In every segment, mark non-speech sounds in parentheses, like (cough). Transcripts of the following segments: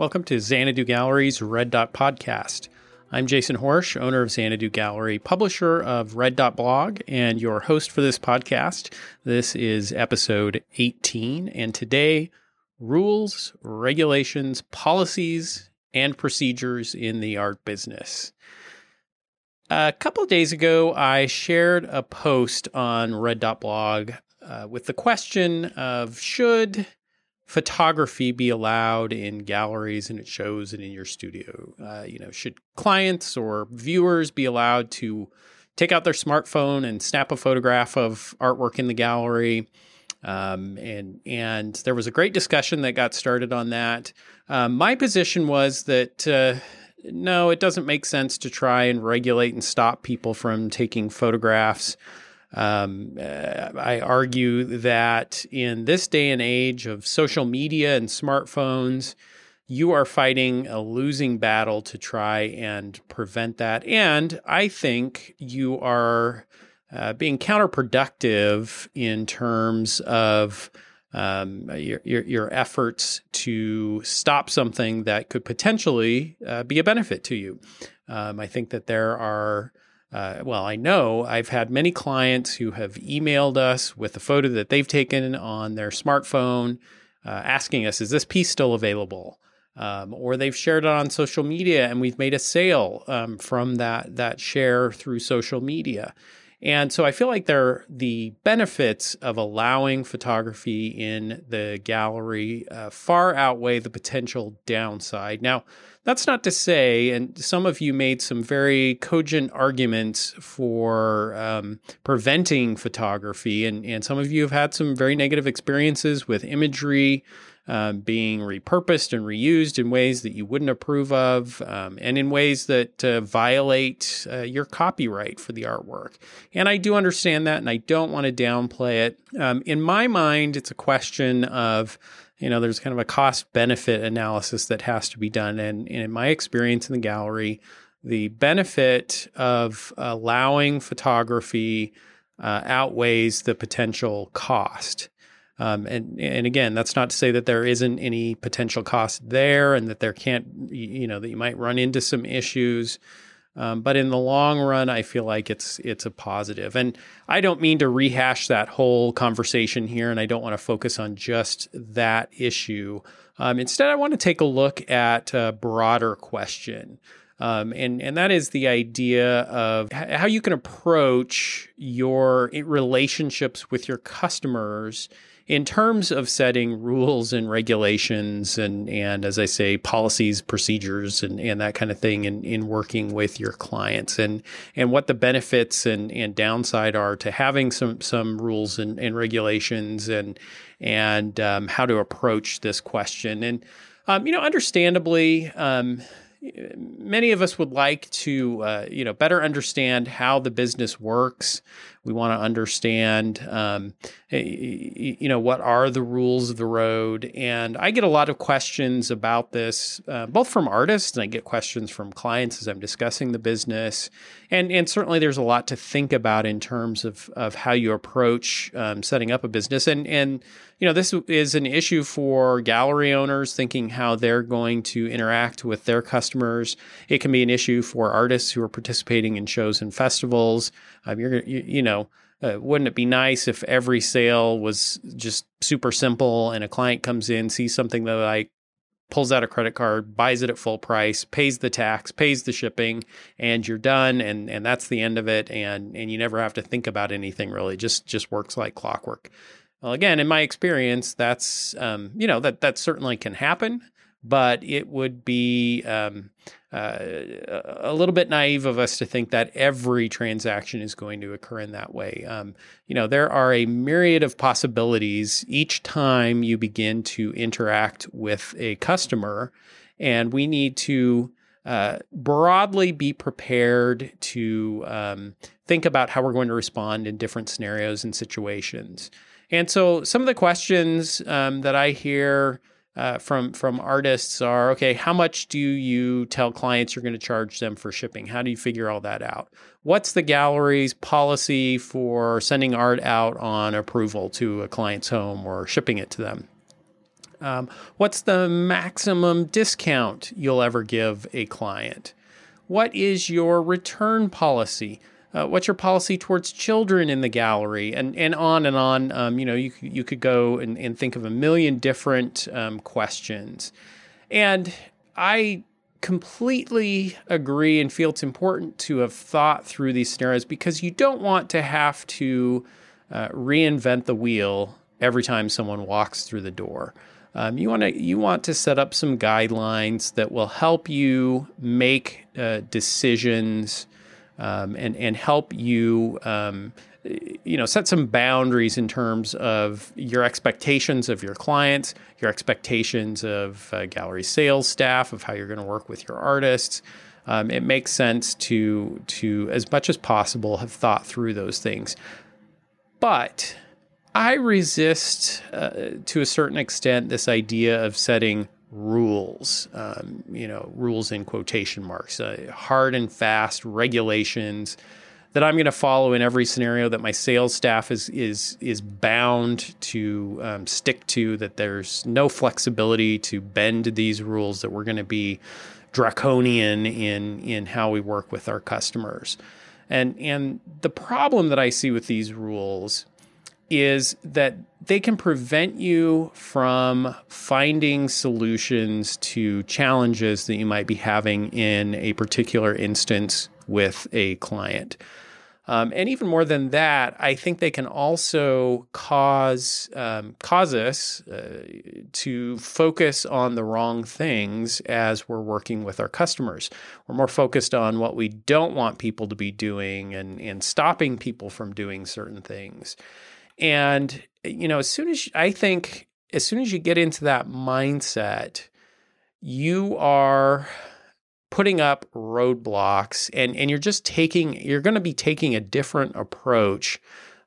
Welcome to Xanadu Gallery's Red Dot Podcast. I'm Jason Horejs, owner of Xanadu Gallery, publisher of Red Dot Blog, and your host for this podcast. This is episode 18, and today, rules, regulations, policies, and procedures in the art business. A couple days ago, I shared a post on Red Dot Blog uh, with the question of should photography be allowed in galleries and at shows and in your studio? Uh, you know, should clients or viewers be allowed to take out their smartphone and snap a photograph of artwork in the gallery? Um, and and there was a great discussion that got started on that. Um, my position was that uh, no, it doesn't make sense to try and regulate and stop people from taking photographs. Um, uh, I argue that in this day and age of social media and smartphones, you are fighting a losing battle to try and prevent that. And I think you are uh, being counterproductive in terms of um, your, your, your, efforts to stop something that could potentially uh, be a benefit to you. Um, I think that there are uh, well, I know I've had many clients who have emailed us with a photo that they've taken on their smartphone, uh, asking us, "Is this piece still available?" Um, or they've shared it on social media, and we've made a sale um, from that that share through social media. And so I feel like there the benefits of allowing photography in the gallery uh, far outweigh the potential downside. Now, that's not to say, and some of you made some very cogent arguments for um, preventing photography, and, and some of you have had some very negative experiences with imagery uh, being repurposed and reused in ways that you wouldn't approve of, um, and in ways that uh, violate uh, your copyright for the artwork. And I do understand that, and I don't want to downplay it. Um, in my mind, it's a question of you know, there's kind of a cost benefit analysis that has to be done. And, and, in my experience in the gallery, the benefit of allowing photography uh, outweighs the potential cost. Um, and and again, that's not to say that there isn't any potential cost there, and that there can't, you know, that you might run into some issues. Um, but in the long run, I feel like it's it's a positive. And I don't mean to rehash that whole conversation here, and I don't want to focus on just that issue. Um, instead, I want to take a look at a broader question. Um, and and that is the idea of how you can approach your relationships with your customers in terms of setting rules and regulations and and as I say policies procedures and, and that kind of thing in, in working with your clients and and what the benefits and, and downside are to having some some rules and, and regulations and and um, how to approach this question. And um, you know understandably um, many of us would like to uh, you know better understand how the business works we want to understand, um, you know, what are the rules of the road. And I get a lot of questions about this, uh, both from artists and I get questions from clients as I'm discussing the business. And and certainly there's a lot to think about in terms of of how you approach um, setting up a business. And and you know, this is an issue for gallery owners thinking how they're going to interact with their customers. It can be an issue for artists who are participating in shows and festivals. Um, you're you, you know, uh, wouldn't it be nice if every sale was just super simple and a client comes in, sees something that I pulls out a credit card, buys it at full price, pays the tax, pays the shipping, and you're done and and that's the end of it and and you never have to think about anything really. Just just works like clockwork. Well, again, in my experience, that's um, you know that that certainly can happen, but it would be um, uh, a little bit naive of us to think that every transaction is going to occur in that way. Um, you know, there are a myriad of possibilities each time you begin to interact with a customer, and we need to uh, broadly be prepared to um, think about how we're going to respond in different scenarios and situations. And so some of the questions um, that I hear uh, from from artists are okay how much do you tell clients you're going to charge them for shipping? How do you figure all that out? What's the gallery's policy for sending art out on approval to a client's home or shipping it to them Um, what's the maximum discount you'll ever give a client? What is your return policy? Uh, what's your policy towards children in the gallery and, and on and on um, you know you, you could go and, and think of a million different um, questions and i completely agree and feel it's important to have thought through these scenarios because you don't want to have to uh, reinvent the wheel every time someone walks through the door um, you want to you want to set up some guidelines that will help you make uh, decisions um, and and help you um, you know set some boundaries in terms of your expectations of your clients, your expectations of uh, gallery sales staff, of how you're going to work with your artists. Um, it makes sense to to as much as possible have thought through those things, but I resist uh, to a certain extent this idea of setting rules, um, you know, rules in quotation marks, uh, hard and fast regulations that I'm going to follow in every scenario that my sales staff is is is bound to um, stick to. That there's no flexibility to bend these rules. That we're going to be draconian in in how we work with our customers. And and the problem that I see with these rules is that they can prevent you from finding solutions to challenges that you might be having in a particular instance with a client. Um, and even more than that, I think they can also cause um, cause us uh, to focus on the wrong things as we're working with our customers. We're more focused on what we don't want people to be doing and, and stopping people from doing certain things. And, you know, as soon as I think, as soon as you get into that mindset, you are putting up roadblocks and, and you're just taking, you're going to be taking a different approach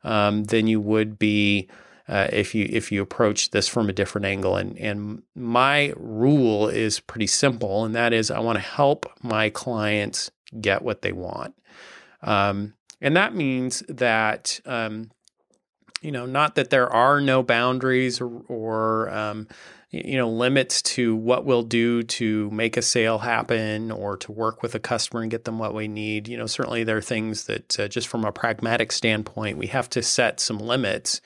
um, than you would be uh, if you if you approach this from a different angle. And and my rule is pretty simple, and that is I want to help my clients get what they want. Um, and that means that um, you know, not that there are no boundaries or, or um, you know, limits to what we'll do to make a sale happen or to work with a customer and get them what we need. You know, certainly there are things that uh, just from a pragmatic standpoint, we have to set some limits.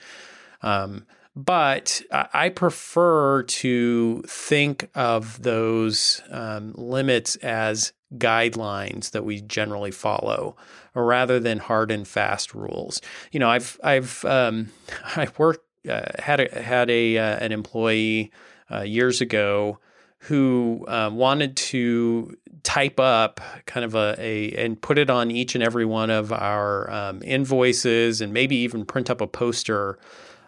Um, but I prefer to think of those um, limits as guidelines that we generally follow rather than hard and fast rules. You know, I've I've um, (laughs) I worked uh, had a had a uh, an employee uh, years ago who uh, wanted to type up kind of a, a, and put it on each and every one of our um, invoices and maybe even print up a poster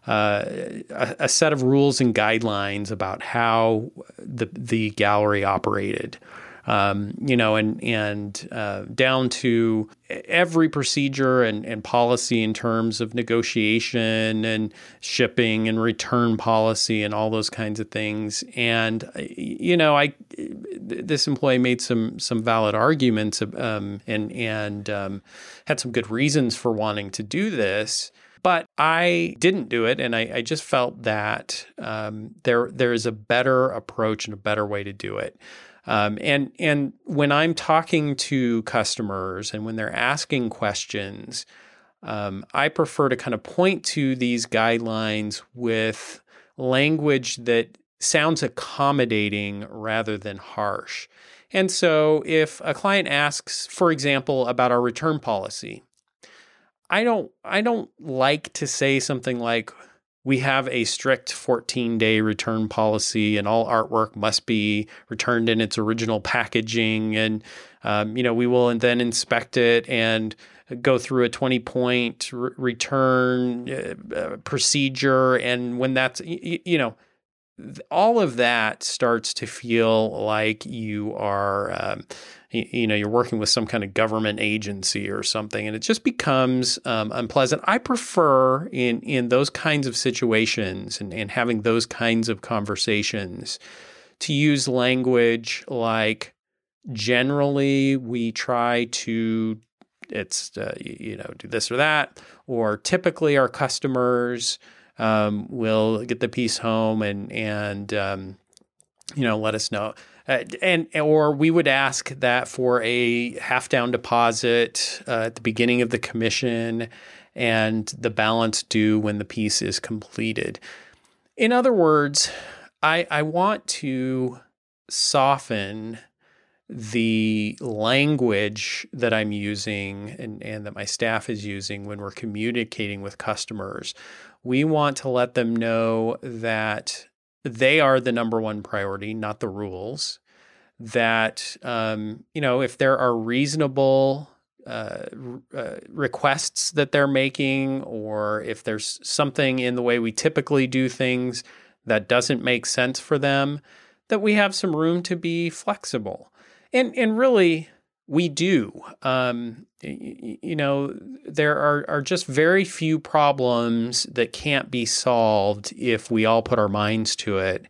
uh, a, a, set of rules and guidelines about how the the gallery operated um, you know, and and uh, down to every procedure and, and policy in terms of negotiation and shipping and return policy and all those kinds of things. And uh, you know, I this employee made some some valid arguments um, and and um, had some good reasons for wanting to do this. But I didn't do it, and I, I just felt that um, there there is a better approach and a better way to do it. Um, and and when I'm talking to customers and when they're asking questions, um, I prefer to kind of point to these guidelines with language that sounds accommodating rather than harsh. And so, if a client asks, for example, about our return policy, I don't I don't like to say something like we have a strict 14 day return policy and all artwork must be returned in its original packaging. And um, you know we will then inspect it and go through a 20 point re- return uh, uh, procedure. And when that's you know all of that starts to feel like you are um, you, know you're working with some kind of government agency or something and it just becomes um, unpleasant. I prefer in in those kinds of situations and, and having those kinds of conversations to use language like generally we try to it's uh, you know do this or that or typically our customers um, will get the piece home and and um, you know let us know. Uh, and or we would ask that for a half down deposit uh, at the beginning of the commission and the balance due when the piece is completed. In other words, I, I want to soften the language that I'm using and, and that my staff is using when we're communicating with customers. We want to let them know that they are the number one priority, not the rules. That, um, you know, if there are reasonable uh, uh, requests that they're making, or if there's something in the way we typically do things that doesn't make sense for them, that we have some room to be flexible. And and really, we do. Um, you know, there are, are just very few problems that can't be solved if we all put our minds to it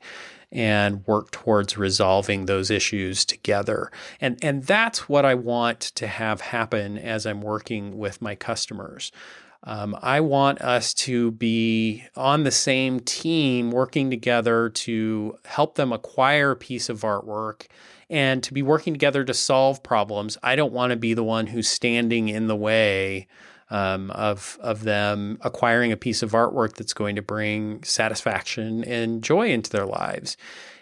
and work towards resolving those issues together. And, and that's what I want to have happen as I'm working with my customers. Um, I want us to be on the same team, working together to help them acquire a piece of artwork and to be working together to solve problems. I don't want to be the one who's standing in the way um, of of them acquiring a piece of artwork that's going to bring satisfaction and joy into their lives.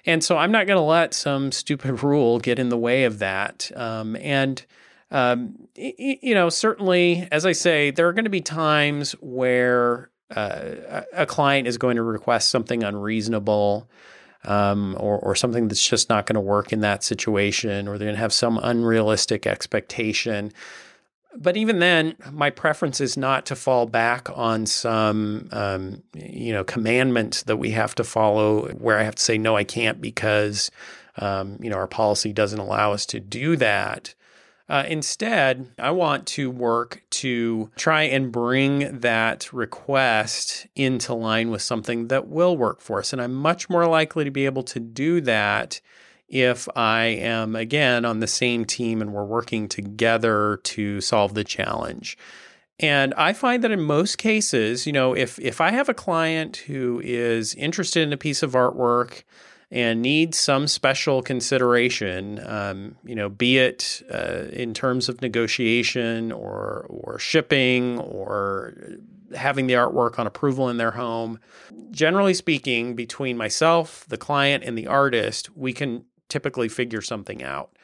And so I'm not going to let some stupid (laughs) rule get in the way of that. Um, and um, you know, certainly, as I say, there are going to be times where uh, a client is going to request something unreasonable. Um, or, or something that's just not going to work in that situation, or they're going to have some unrealistic expectation but even then, my preference is not to fall back on some, um, you know, commandment that we have to follow, where I have to say no, I can't because, um, you know, our policy doesn't allow us to do that. Uh, instead, I want to work to try and bring that request into line with something that will work for us, and I'm much more likely to be able to do that if I am, again, on the same team and we're working together to solve the challenge. And I find that in most cases, you know, if if I have a client who is interested in a piece of artwork and need some special consideration, um, you know, be it uh, in terms of negotiation or or shipping or having the artwork on approval in their home. Generally speaking, between myself, the client, and the artist, we can typically figure something out.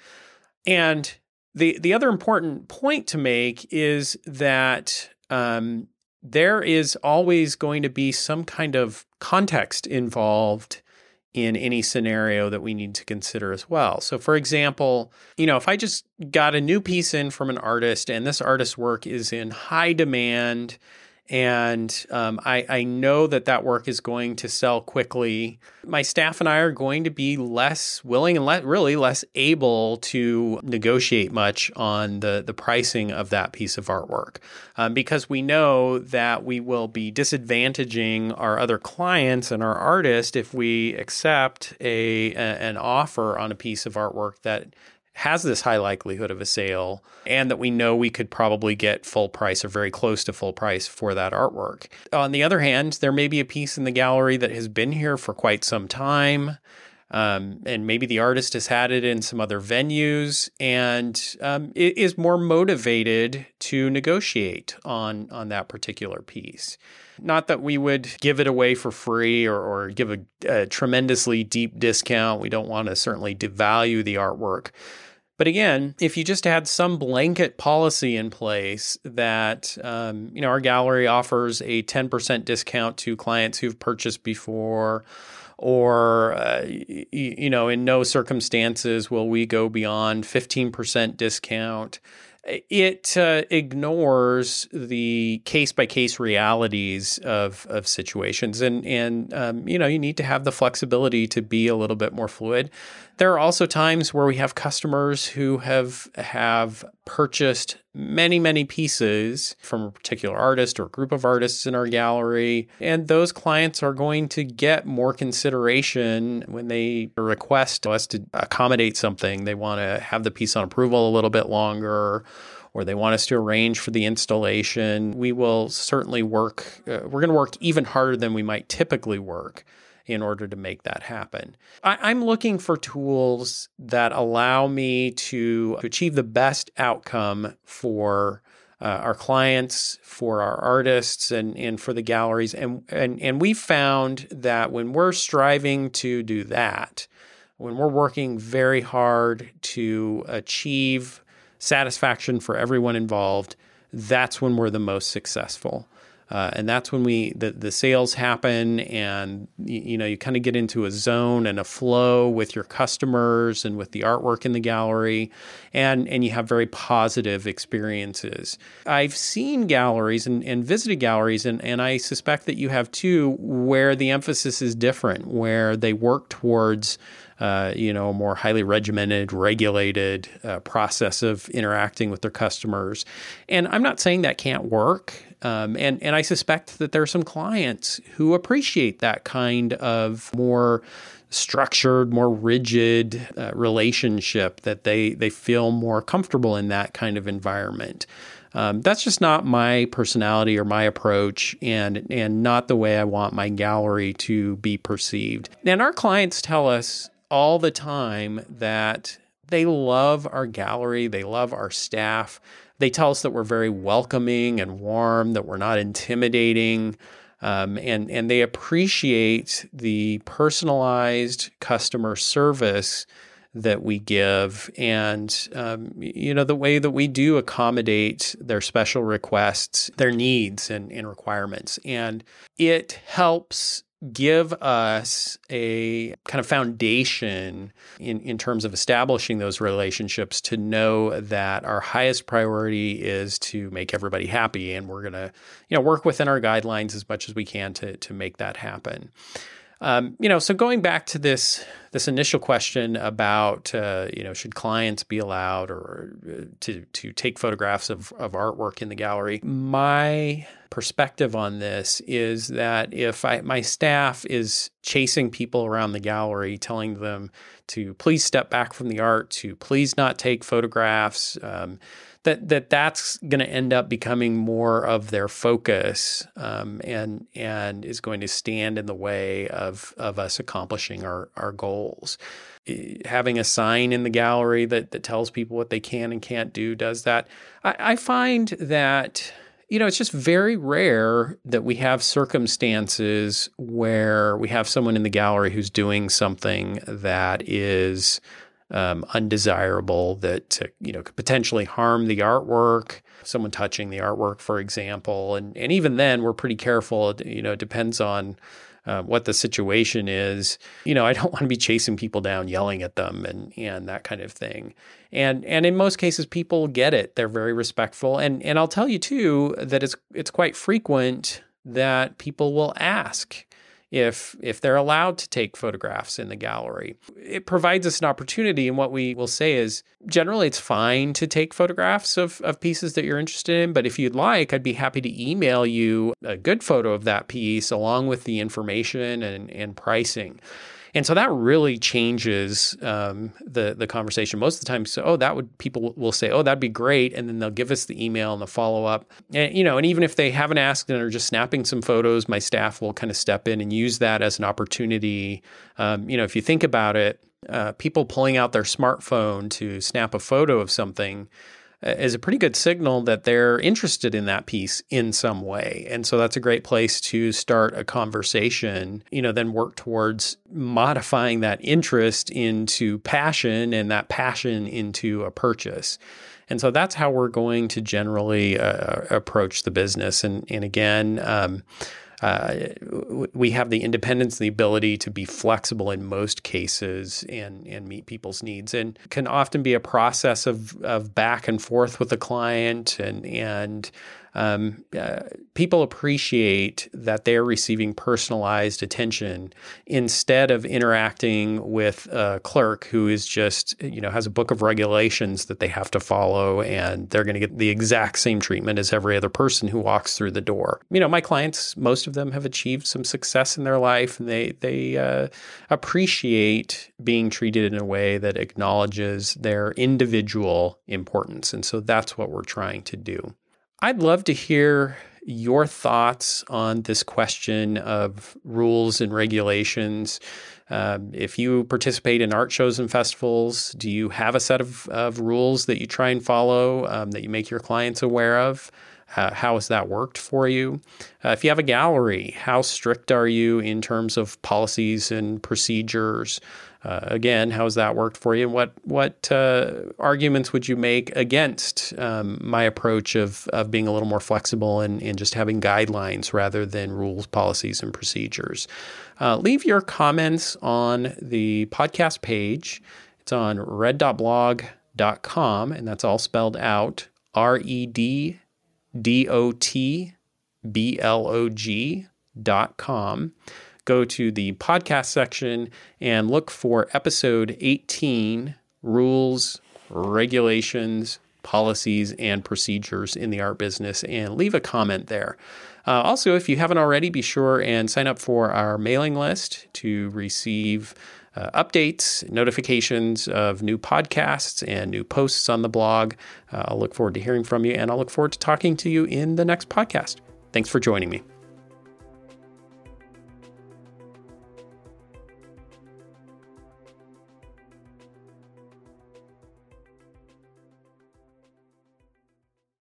And the the other important point to make is that um, there is always going to be some kind of context involved in any scenario that we need to consider as well. So, for example, you know, if I just got a new piece in from an artist and this artist's work is in high demand and um, I, I know that that work is going to sell quickly. My staff and I are going to be less willing and le- really less able to negotiate much on the, the pricing of that piece of artwork um, because we know that we will be disadvantaging our other clients and our artists if we accept a, a an offer on a piece of artwork that has this high likelihood of a sale and that we know we could probably get full price or very close to full price for that artwork. On the other hand, there may be a piece in the gallery that has been here for quite some time. Um, and maybe the artist has had it in some other venues and um, is more motivated to negotiate on on that particular piece. Not that we would give it away for free or, or give a, a tremendously deep discount. We don't want to certainly devalue the artwork. But again, if you just had some blanket policy in place that, um, you know, our gallery offers a 10% discount to clients who've purchased before, or, uh, y- you know, in no circumstances will we go beyond 15% discount it uh, ignores the case by case realities of of situations, and and um, you know you need to have the flexibility to be a little bit more fluid. There are also times where we have customers who have have purchased many many pieces from a particular artist or group of artists in our gallery, and those clients are going to get more consideration when they request us to accommodate something. They want to have the piece on approval a little bit longer or they want us to arrange for the installation, we will certainly work. Uh, we're going to work even harder than we might typically work in order to make that happen. I, am looking for tools that allow me to, to achieve the best outcome for uh, our clients, for our artists, and, and for the galleries. And, and, and we found that when we're striving to do that, when we're working very hard to achieve satisfaction for everyone involved, that's when we're the most successful. Uh, and that's when we the, the sales happen and you, you know you kind of get into a zone and a flow with your customers and with the artwork in the gallery and and you have very positive experiences i've seen galleries and, and visited galleries and, and i suspect that you have too where the emphasis is different where they work towards uh, you know, a more highly regimented, regulated uh, process of interacting with their customers. And I'm not saying that can't work. Um, and and I suspect that there are some clients who appreciate that kind of more structured, more rigid uh, relationship that they they feel more comfortable in that kind of environment. Um, that's just not my personality or my approach, and and not the way I want my gallery to be perceived. And our clients tell us all the time that they love our gallery, they love our staff. They tell us that we're very welcoming and warm, that we're not intimidating. Um, and and they appreciate the personalized customer service that we give, and um, you know the way that we do accommodate their special requests, their needs, and, and requirements, and it helps give us a kind of foundation in, in terms of establishing those relationships to know that our highest priority is to make everybody happy and we're going to you know work within our guidelines as much as we can to, to make that happen um, you know, so going back to this this initial question about uh, you know should clients be allowed or uh, to to take photographs of of artwork in the gallery, my perspective on this is that if I, my staff is chasing people around the gallery, telling them to please step back from the art, to please not take photographs. Um, that that that's going to end up becoming more of their focus um, and and is going to stand in the way of of us accomplishing our our goals. Having a sign in the gallery that that tells people what they can and can't do does that. I, I find that you know, it's just very rare that we have circumstances where we have someone in the gallery who's doing something that is um, undesirable that you know could potentially harm the artwork. Someone touching the artwork, for example, and and even then we're pretty careful. You know, it depends on uh, what the situation is. You know, I don't (laughs) want to be chasing people down, yelling at them, and and that kind of thing. And and in most cases, people get it. They're very respectful. And and I'll tell you too that it's it's quite frequent that people will ask if if they're allowed to take photographs in the gallery. It provides us an opportunity and what we will say is generally it's fine to take photographs of, of pieces that you're interested in, but if you'd like, I'd be happy to email you a good photo of that piece along with the information and, and pricing. And so that really changes um, the the conversation. Most of the time, so oh, that would people will say, oh, that'd be great, and then they'll give us the email and the follow up. And you know, and even if they haven't asked and are just snapping some photos, my staff will kind of step in and use that as an opportunity. Um, you know, if you think about it, uh, people pulling out their smartphone to snap a photo of something is a pretty good signal that they're interested in that piece in some way. And so that's a great place to start a conversation, you know, then work towards modifying that interest into passion and that passion into a purchase. And so that's how we're going to generally uh, approach the business. And, and again, um, uh, we have the independence, the ability to be flexible in most cases and, and meet people's needs, and can often be a process of, of back and forth with the client and and um, uh, people appreciate that they're receiving personalized attention instead of interacting with a clerk who is just, you know, has a book of regulations that they have to follow and they're going to get the exact same treatment as every other person who walks through the door. You know, my clients, most of them have achieved some success in their life and they, they uh, appreciate being treated in a way that acknowledges their individual importance. And so that's what we're trying to do. I'd love to hear your thoughts on this question of rules and regulations. Um, if you participate in art shows and festivals, do you have a set of, of rules that you try and follow um, that you make your clients aware of? Uh, how has that worked for you? Uh, if you have a gallery, how strict are you in terms of policies and procedures? Uh, again, how has that worked for you? And what what uh, arguments would you make against um, my approach of of being a little more flexible and, and just having guidelines rather than rules, policies, and procedures? Uh, leave your comments on the podcast page. It's on reddotblog.com, and that's all spelled out R E D D O T B L O G dot com go to the podcast section and look for episode 18 rules, regulations, policies, and procedures in the art business and leave a comment there. Uh, also, if you haven't already, be sure and sign up for our mailing list to receive uh, updates, notifications of new podcasts, and new posts on the blog. Uh, I'll look forward to hearing from you, and I'll look forward to talking to you in the next podcast. Thanks for joining me.